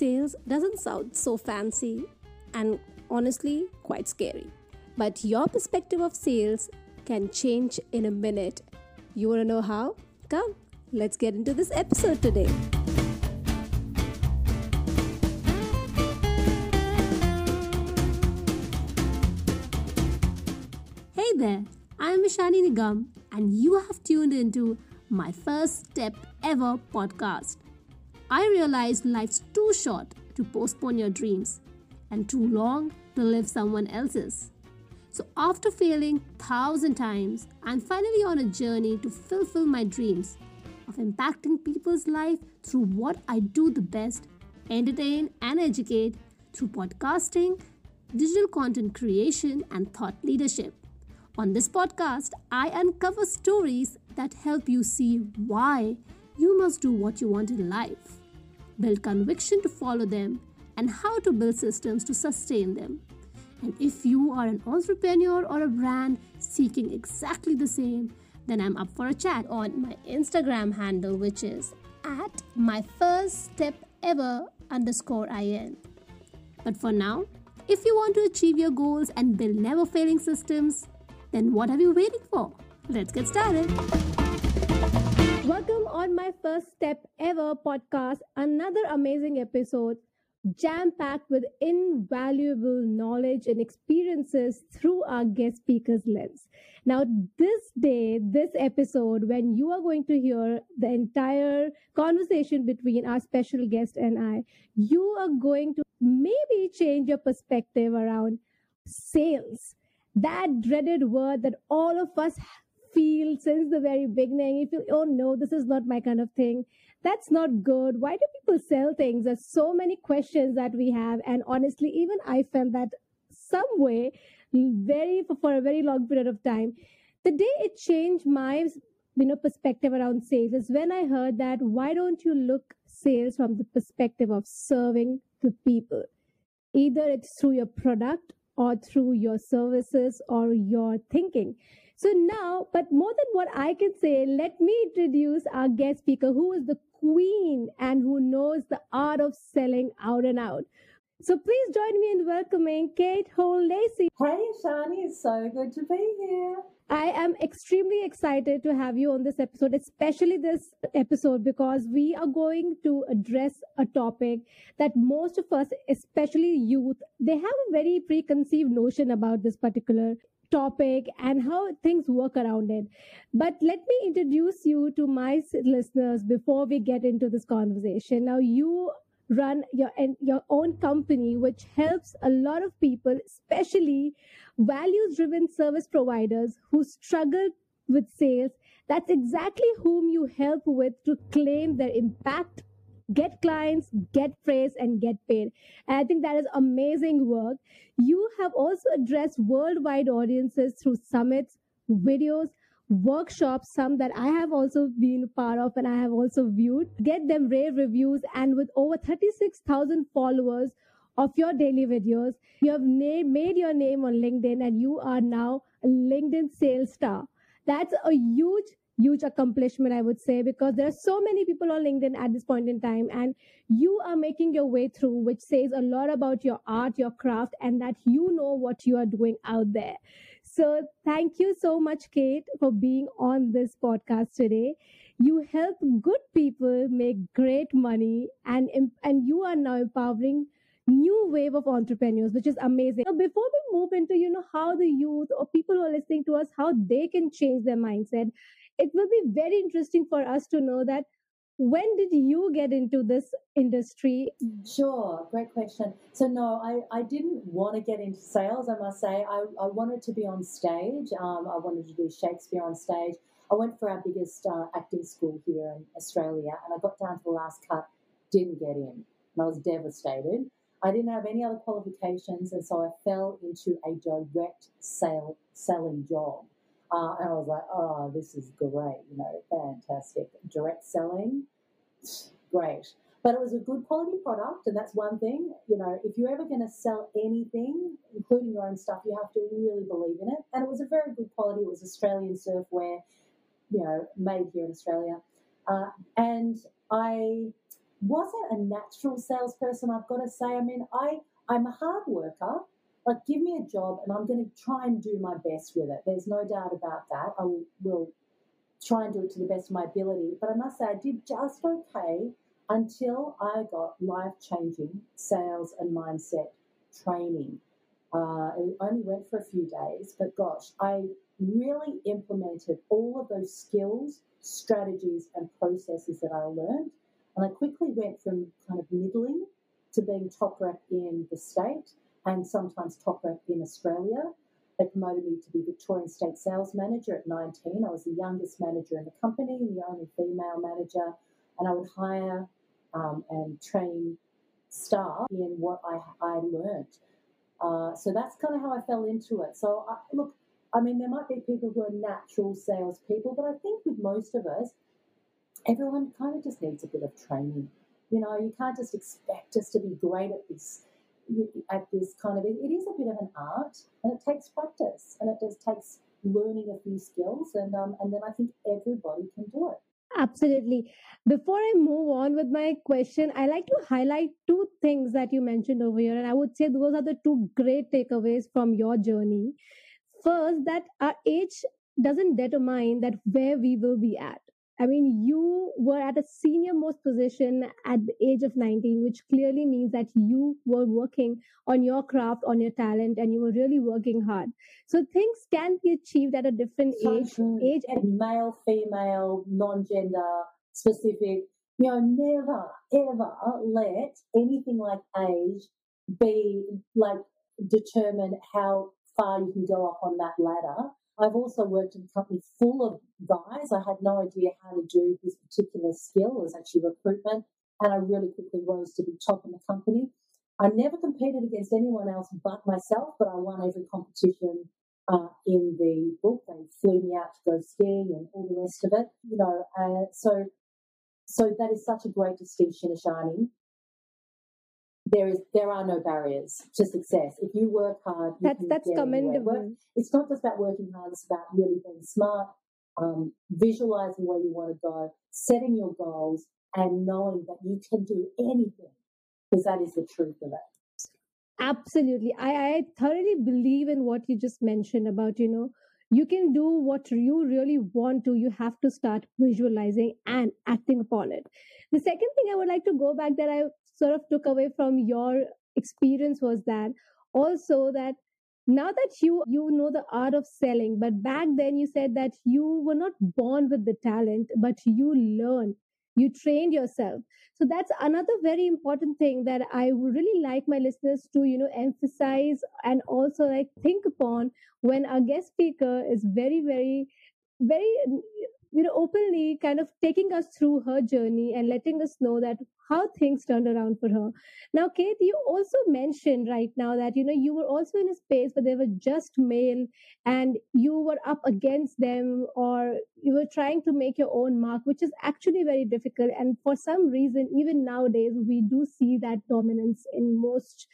Sales doesn't sound so fancy and honestly quite scary. But your perspective of sales can change in a minute. You want to know how? Come, let's get into this episode today. Hey there, I am Ishani Nigam, and you have tuned into my first step ever podcast. I realized life's too short to postpone your dreams and too long to live someone else's. So, after failing thousand times, I'm finally on a journey to fulfill my dreams of impacting people's life through what I do the best entertain and educate through podcasting, digital content creation, and thought leadership. On this podcast, I uncover stories that help you see why you must do what you want in life, build conviction to follow them, and how to build systems to sustain them. And if you are an entrepreneur or a brand seeking exactly the same, then I'm up for a chat on my Instagram handle, which is at my first step ever underscore in. But for now, if you want to achieve your goals and build never failing systems, then what are you waiting for? Let's get started. Welcome on my first step ever podcast, another amazing episode jam packed with invaluable knowledge and experiences through our guest speaker's lens. Now, this day, this episode, when you are going to hear the entire conversation between our special guest and I, you are going to maybe change your perspective around sales. That dreaded word that all of us feel since the very beginning. If you feel, oh no, this is not my kind of thing that's not good. Why do people sell things? There's so many questions that we have. And honestly, even I felt that some way very for, for a very long period of time. The day it changed my you know perspective around sales is when I heard that why don't you look sales from the perspective of serving the people? Either it's through your product or through your services or your thinking. So now, but more than what I can say, let me introduce our guest speaker who is the queen and who knows the art of selling out and out. So please join me in welcoming Kate Hole Lacey. Hey, Shani, it's so good to be here. I am extremely excited to have you on this episode, especially this episode, because we are going to address a topic that most of us, especially youth, they have a very preconceived notion about this particular topic and how things work around it. But let me introduce you to my listeners before we get into this conversation. Now, you run your your own company which helps a lot of people especially values driven service providers who struggle with sales that's exactly whom you help with to claim their impact get clients, get praise, and get paid. And I think that is amazing work. You have also addressed worldwide audiences through summits, videos, workshops, some that I have also been part of and I have also viewed. Get them rave reviews, and with over 36,000 followers of your daily videos, you have made your name on LinkedIn and you are now a LinkedIn sales star. That's a huge huge accomplishment, I would say, because there are so many people on LinkedIn at this point in time, and you are making your way through, which says a lot about your art, your craft, and that you know what you are doing out there. So, thank you so much, Kate, for being on this podcast today. You help good people make great money, and and you are now empowering new wave of entrepreneurs which is amazing so before we move into you know how the youth or people who are listening to us how they can change their mindset it will be very interesting for us to know that when did you get into this industry? Sure, great question. So, no, I, I didn't want to get into sales, I must say. I, I wanted to be on stage. Um, I wanted to do Shakespeare on stage. I went for our biggest uh, acting school here in Australia, and I got down to the last cut, didn't get in. And I was devastated. I didn't have any other qualifications, and so I fell into a direct sale selling job. Uh, and I was like, oh, this is great, you know, fantastic. Direct selling, great. But it was a good quality product, and that's one thing. You know, if you're ever going to sell anything, including your own stuff, you have to really believe in it. And it was a very good quality. It was Australian surfwear, you know, made here in Australia. Uh, and I wasn't a natural salesperson, I've got to say. I mean, I, I'm a hard worker. Like, give me a job and I'm going to try and do my best with it. There's no doubt about that. I will, try and do it to the best of my ability. But I must say, I did just okay until I got life changing sales and mindset training. Uh, it only went for a few days, but gosh, I really implemented all of those skills, strategies, and processes that I learned. And I quickly went from kind of middling to being top rank in the state and sometimes top rank in Australia. They promoted me to be Victorian State Sales Manager at 19. I was the youngest manager in the company, the only female manager, and I would hire um, and train staff in what I, I learned. Uh, so that's kind of how I fell into it. So, I, look, I mean, there might be people who are natural salespeople, but I think with most of us, everyone kind of just needs a bit of training. You know, you can't just expect us to be great at this at this kind of it is a bit of an art and it takes practice and it just takes learning a few skills and um, and then I think everybody can do it. Absolutely. Before I move on with my question, I like to highlight two things that you mentioned over here. And I would say those are the two great takeaways from your journey. First, that our age doesn't determine that where we will be at. I mean, you were at a senior most position at the age of 19, which clearly means that you were working on your craft, on your talent, and you were really working hard. So things can be achieved at a different age. Age and male, female, non-gender specific. You know, never ever let anything like age be like determine how far you can go up on that ladder I've also worked in a company full of guys. I had no idea how to do this particular skill. It was actually recruitment. And I really quickly rose to be top in the company. I never competed against anyone else but myself, but I won every competition uh, in the book. They flew me out to go skiing and all the rest of it. You know, uh, so so that is such a great distinction, Ashani there is there are no barriers to success. If you work hard, you that's that's commendable. it's not just about working hard; it's about really being smart, um, visualizing where you want to go, setting your goals, and knowing that you can do anything because that is the truth of it. Absolutely, I, I thoroughly believe in what you just mentioned about you know you can do what you really want to you have to start visualizing and acting upon it the second thing i would like to go back that i sort of took away from your experience was that also that now that you you know the art of selling but back then you said that you were not born with the talent but you learned you trained yourself. So that's another very important thing that i would really like my listeners to you know emphasize and also like think upon when our guest speaker is very very very you know openly kind of taking us through her journey and letting us know that how things turned around for her now kate you also mentioned right now that you know you were also in a space where they were just male and you were up against them or you were trying to make your own mark which is actually very difficult and for some reason even nowadays we do see that dominance in most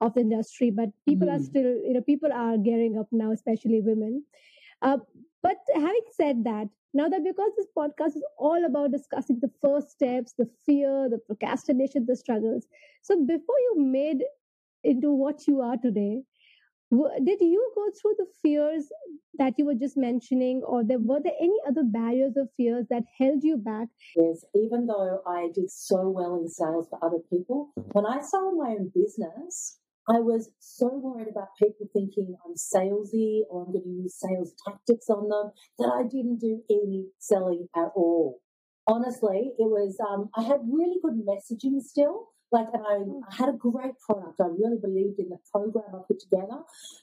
of the industry but people mm. are hmm. still you know people are gearing up now especially women uh, but having said that, now that because this podcast is all about discussing the first steps, the fear, the procrastination, the struggles. So before you made into what you are today, did you go through the fears that you were just mentioning, or there, were there any other barriers or fears that held you back? Yes, even though I did so well in sales for other people, when I started my own business, I was so worried about people thinking I'm salesy or I'm going to use sales tactics on them that I didn't do any selling at all. Honestly, it was, um, I had really good messaging still. Like, and I, mm. I had a great product. I really believed in the program I put together.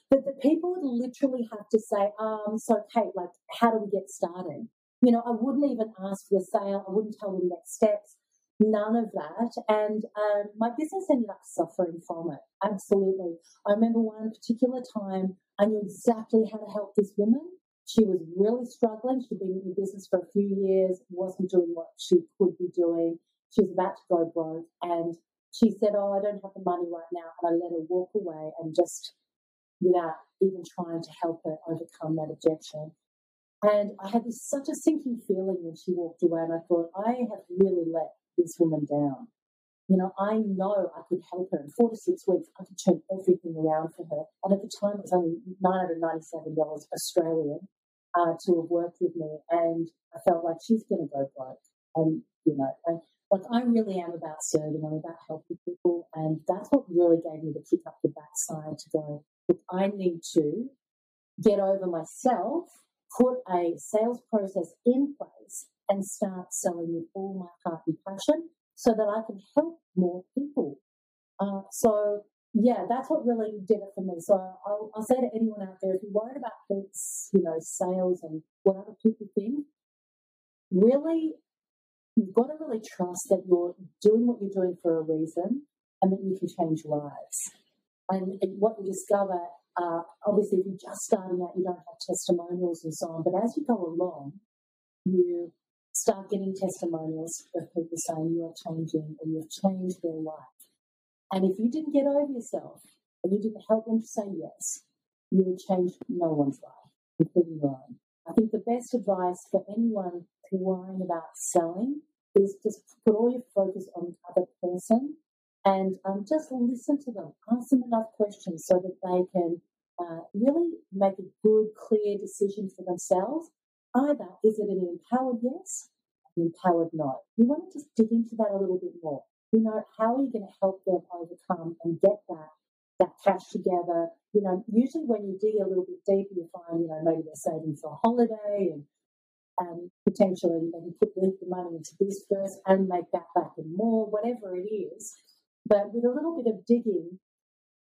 But the people would literally have to say, um, so Kate, like, how do we get started? You know, I wouldn't even ask for a sale. I wouldn't tell them next steps none of that. And um, my business ended up suffering from it. Absolutely. I remember one particular time I knew exactly how to help this woman. She was really struggling. She'd been in business for a few years, wasn't doing what she could be doing. She was about to go broke. And she said, Oh, I don't have the money right now. And I let her walk away and just without even trying to help her overcome that objection. And I had this such a sinking feeling when she walked away, and I thought, I have really let this woman down. You know, I know I could help her in four to six weeks. I could turn everything around for her. And at the time, it was only $997 Australian uh, to have worked with me. And I felt like she's going to go broke. And, you know, and, like I really am about serving, I'm about helping people. And that's what really gave me the kick up the backside to go, look, I need to get over myself, put a sales process in place, and start selling with all my heart and passion so that I can help more people. Uh, so yeah, that's what really did it for me. So I'll, I'll, say to anyone out there, if you're worried about you know, sales and what other people think, really, you've got to really trust that you're doing what you're doing for a reason and that you can change lives. And, and what you discover, uh, obviously, if you're just starting out, you don't have testimonials and so on. But as you go along, you start getting testimonials of people saying you are changing and you've changed their life. And if you didn't get over yourself and you didn't help them to say yes, you would change no one's life, including your own. I think the best advice for anyone worrying about selling is just put all your focus on the other person and um, just listen to them. Ask them enough questions so that they can uh, really make a good, clear decision for themselves. Either is it an empowered yes, an empowered no? You want to just dig into that a little bit more you know, how are you going to help them overcome and get that that cash together? You know, usually when you dig a little bit deeper, you find, you know, maybe they're saving for a holiday and and potentially they can put the money into this first and make that back and more, whatever it is. But with a little bit of digging,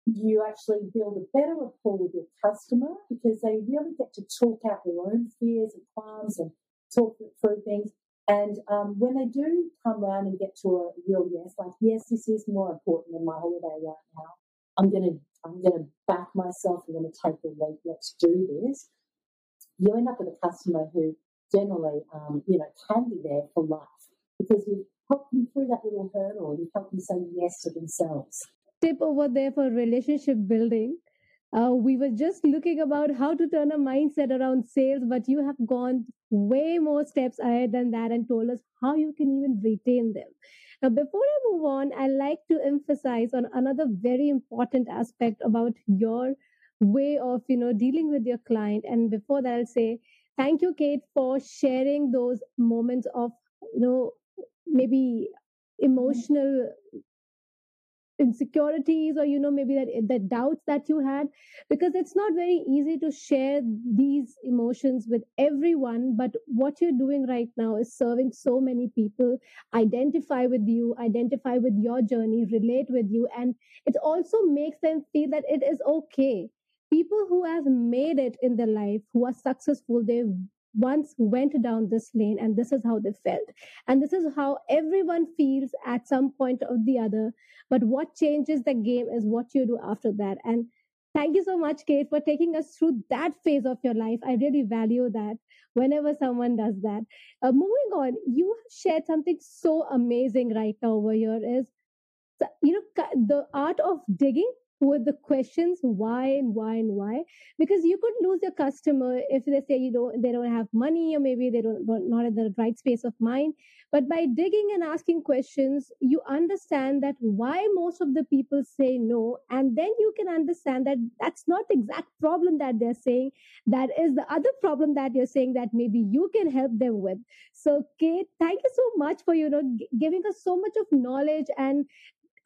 you actually build a better rapport with your customer because they really get to talk out their own fears and qualms and talk through things. And um, when they do come around and get to a real yes, like yes, this is more important than my holiday right now. I'm gonna I'm gonna back myself. I'm gonna take the leap. Let's do this. You end up with a customer who generally, um, you know, can be there for life because you've helped them through that little hurdle. You've helped them say yes to themselves. Tip over there for relationship building uh, we were just looking about how to turn a mindset around sales, but you have gone way more steps ahead than that and told us how you can even retain them. Now, before I move on, I like to emphasize on another very important aspect about your way of, you know, dealing with your client. And before that, I'll say thank you, Kate, for sharing those moments of, you know, maybe emotional insecurities or you know maybe that the doubts that you had because it's not very easy to share these emotions with everyone but what you're doing right now is serving so many people identify with you identify with your journey relate with you and it also makes them feel that it is okay. People who have made it in their life who are successful they once went down this lane and this is how they felt. And this is how everyone feels at some point or the other. But what changes the game is what you do after that. And thank you so much kate for taking us through that phase of your life. I really value that whenever someone does that. Uh, moving on you shared something so amazing right now over here is you know the art of digging with the questions why and why and why? Because you could lose your customer if they say you don't they don't have money or maybe they don't not in the right space of mind. But by digging and asking questions you understand that why most of the people say no and then you can understand that that's not the exact problem that they're saying. That is the other problem that you're saying that maybe you can help them with. So kate thank you so much for you know giving us so much of knowledge and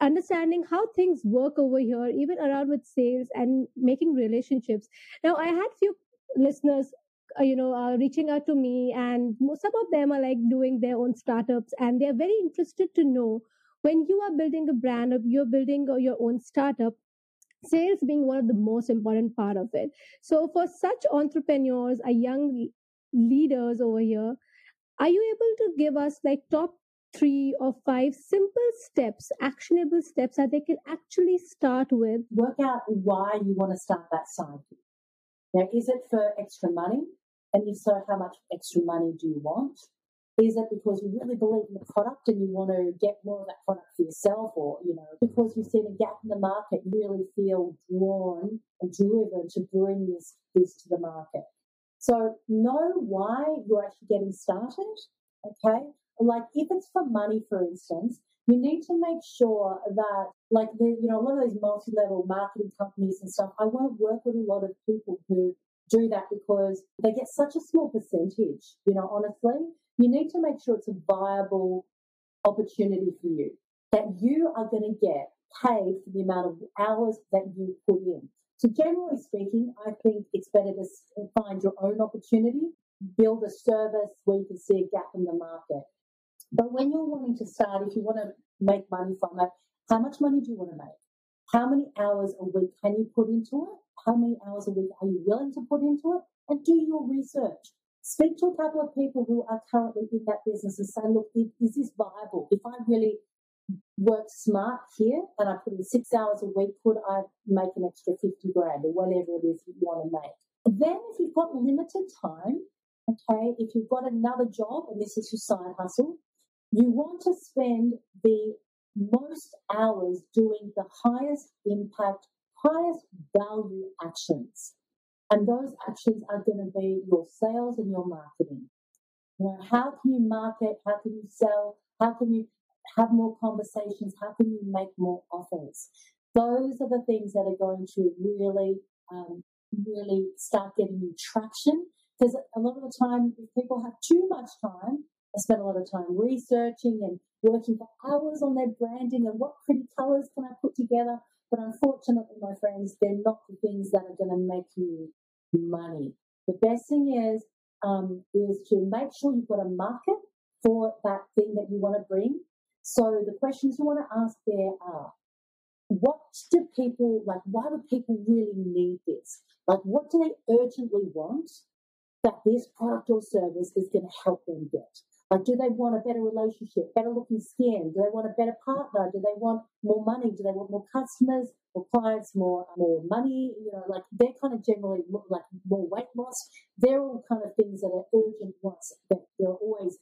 understanding how things work over here, even around with sales and making relationships. Now, I had few listeners uh, you know uh, reaching out to me and some of them are like doing their own startups and they're very interested to know when you are building a brand or you're building your own startup sales being one of the most important part of it so for such entrepreneurs or young leaders over here are you able to give us like top three or five simple steps, actionable steps that they can actually start with. Work out why you want to start that side. Now, is it for extra money? And if so, how much extra money do you want? Is it because you really believe in the product and you want to get more of that product for yourself, or you know, because you've seen a gap in the market, you really feel drawn and driven to bring this this to the market? So know why you're actually getting started, okay? Like if it's for money, for instance, you need to make sure that, like, the, you know, a lot of these multi level marketing companies and stuff, I won't work with a lot of people who do that because they get such a small percentage, you know, honestly. You need to make sure it's a viable opportunity for you, that you are going to get paid for the amount of hours that you put in. So, generally speaking, I think it's better to find your own opportunity, build a service where you can see a gap in the market. But when you're wanting to start, if you want to make money from it, how much money do you want to make? How many hours a week can you put into it? How many hours a week are you willing to put into it? And do your research. Speak to a couple of people who are currently in that business and say, look, is this viable? If I really work smart here and I put in six hours a week, could I make an extra 50 grand or whatever it is you want to make? Then, if you've got limited time, okay, if you've got another job and this is your side hustle, you want to spend the most hours doing the highest impact, highest value actions. And those actions are going to be your sales and your marketing. You know, how can you market? How can you sell? How can you have more conversations? How can you make more offers? Those are the things that are going to really, um, really start getting you traction. Because a lot of the time, if people have too much time, I spend a lot of time researching and working for hours on their branding and what pretty colors can I put together. But unfortunately, my friends, they're not the things that are going to make you money. The best thing is um, is to make sure you've got a market for that thing that you want to bring. So the questions you want to ask there are, what do people like? Why do people really need this? Like, what do they urgently want that this product or service is going to help them get? Like, do they want a better relationship, better looking skin? Do they want a better partner? Do they want more money? Do they want more customers, more clients, more more money? You know, like they're kind of generally look like more weight loss. They're all kind of things that are urgent wants. That there are always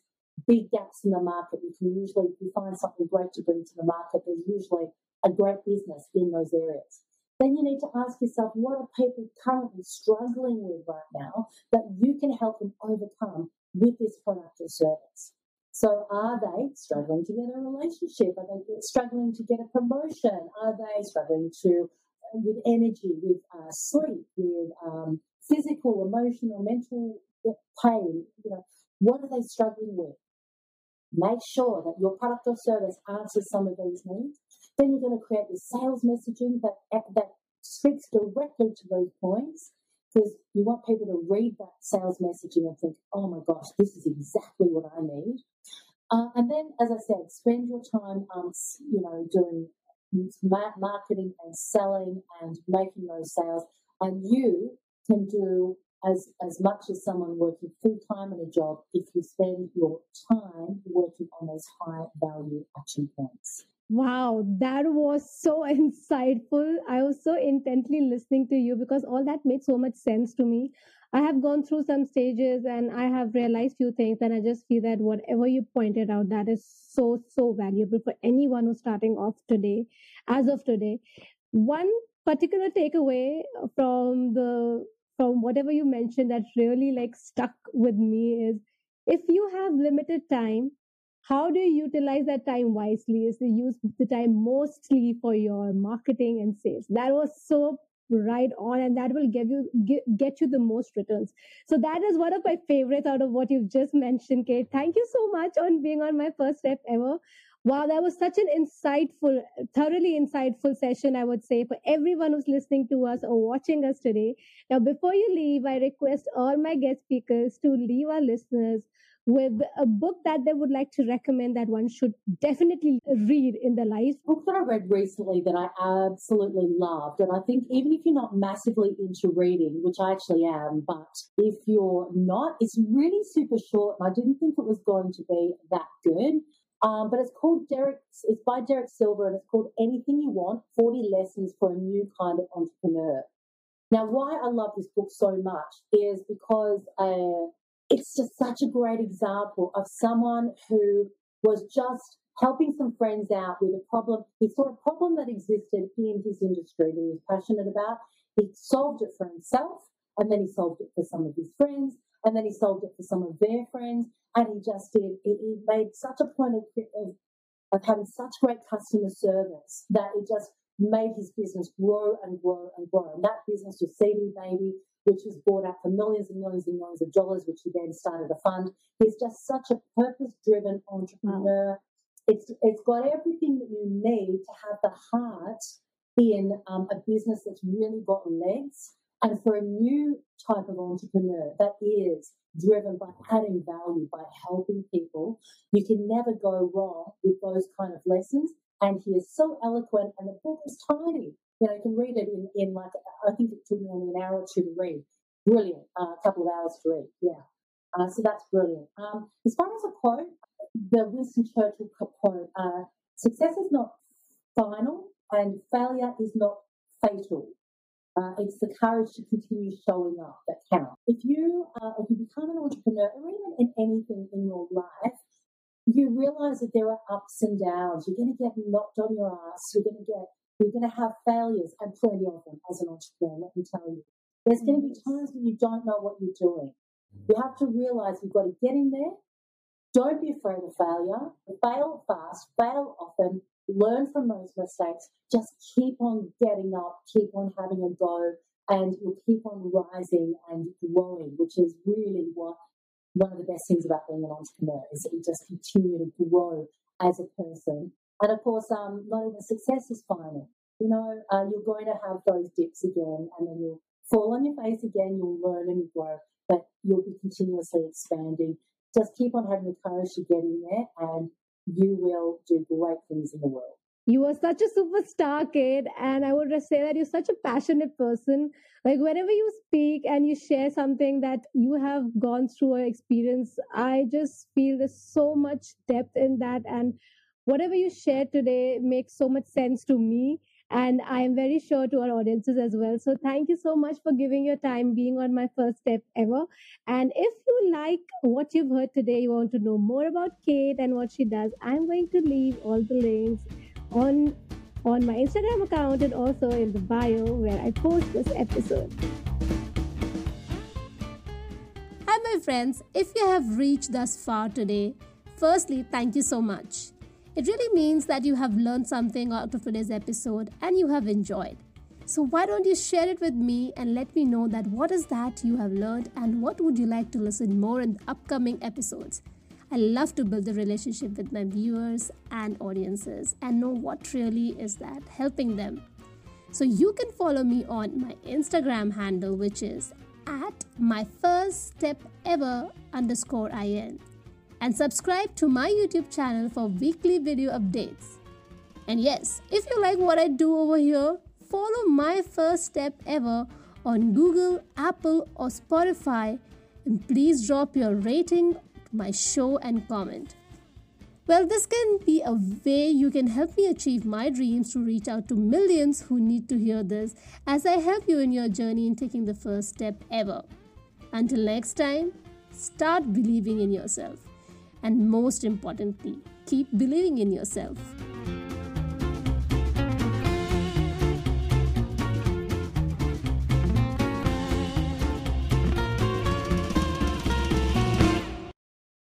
big gaps in the market. You can usually, if you find something great to bring to the market, there's usually a great business in those areas. Then you need to ask yourself, what are people currently struggling with right now that you can help them overcome with this product or service. So are they struggling to get a relationship? Are they struggling to get a promotion? Are they struggling to uh, with energy, with uh, sleep, with um, physical, emotional, mental pain? You know, what are they struggling with? Make sure that your product or service answers some of these needs. Then you're going to create the sales messaging that that speaks directly to those points because you want people to read that sales messaging and think, oh my gosh, this is exactly what I need. Uh, and then, as I said, spend your time, um, you know, doing marketing and selling and making those sales. And you can do as, as much as someone working full time in a job if you spend your time working on those high value action points. Wow, that was so insightful. I was so intently listening to you because all that made so much sense to me. I have gone through some stages and I have realized few things and I just feel that whatever you pointed out that is so so valuable for anyone who's starting off today as of today. One particular takeaway from the from whatever you mentioned that really like stuck with me is if you have limited time how do you utilize that time wisely? Is to use the time mostly for your marketing and sales? That was so right on and that will give you get, you the most returns. So that is one of my favorites out of what you've just mentioned kate. Thank you so much on being on my first step ever. Wow that was such an insightful thoroughly insightful session i would say for everyone who's listening to us or watching us today. Now before you leave i request all my guest speakers to leave our listeners with a book that they would like to recommend that one should definitely read in their life? Book that I read recently that I absolutely loved, and I think even if you're not massively into reading, which I actually am, but if you're not, it's really super short, and I didn't think it was going to be that good. Um, but it's called Derek. It's by Derek Sivers, and it's called Anything You Want: Forty Lessons for a New Kind of Entrepreneur. Now, why I love this book so much is because uh, it's just such a great example of someone who was just helping some friends out with a problem. He saw a problem that existed in his industry that he was passionate about. He solved it for himself, and then he solved it for some of his friends, and then he solved it for some of their friends, and he just did. He, made such a point of, of of having such great customer service that it just made his business grow and grow and grow. And that business was CD Baby, which was bought out for millions and millions and millions of dollars, which he then started a fund. He's just such a purpose driven entrepreneur. It's, it's got everything that you need to have the heart in um, a business that's really got legs and for a new type of entrepreneur that is driven by adding value, by helping people, you can never go wrong with those kind of lessons. And he is so eloquent, and the book is tiny. You know, you can read it in, in like, I think it took me only an hour or two to read. Brilliant. Uh, a couple of hours to read. Yeah. Uh, so that's brilliant. Um, as far as a quote, the Winston Churchill quote, uh, success is not final and failure is not fatal. Uh, it's the courage to continue showing up that counts. If you uh, if you become an entrepreneur, or even in anything in your life, you realize that there are ups and downs. You're going to get knocked on your ass. You're going to get you're going to have failures and plenty of them as an entrepreneur. Let me tell you, there's going to be mm. times when you don't know what you're doing. You mm. have to realize you've got to get in there. Don't be afraid of failure. Fail fast. Fail often learn from those mistakes, just keep on getting up, keep on having a go, and you'll keep on rising and growing, which is really what one of the best things about being an entrepreneur is that you just continue to grow as a person. And of course, um, not even success is final. You know, uh, you're going to have those dips again, and then you'll fall on your face again. You'll learn and you grow, but you'll be continuously expanding. Just keep on having the courage to get in there and you will do great things in the world. You are such a superstar, kid, and I would just say that you're such a passionate person. Like whenever you speak and you share something that you have gone through or experience, I just feel there's so much depth in that, and whatever you shared today makes so much sense to me and I am very sure to our audiences as well. So thank you so much for giving your time being on my first step ever. And if you like what you've heard today, you want to know more about Kate and what she does, I'm going to leave all the links on on my Instagram account and also in the bio where I post this episode. Hi my friends, if you have reached thus far today, firstly, thank you so much. It really means that you have learned something out of today's episode and you have enjoyed. So why don't you share it with me and let me know that what is that you have learned and what would you like to listen more in the upcoming episodes. I love to build a relationship with my viewers and audiences and know what really is that helping them. So you can follow me on my Instagram handle which is at my first step ever underscore in and subscribe to my YouTube channel for weekly video updates. And yes, if you like what I do over here, follow my first step ever on Google, Apple, or Spotify, and please drop your rating to my show and comment. Well, this can be a way you can help me achieve my dreams to reach out to millions who need to hear this as I help you in your journey in taking the first step ever. Until next time, start believing in yourself and most importantly, keep believing in yourself.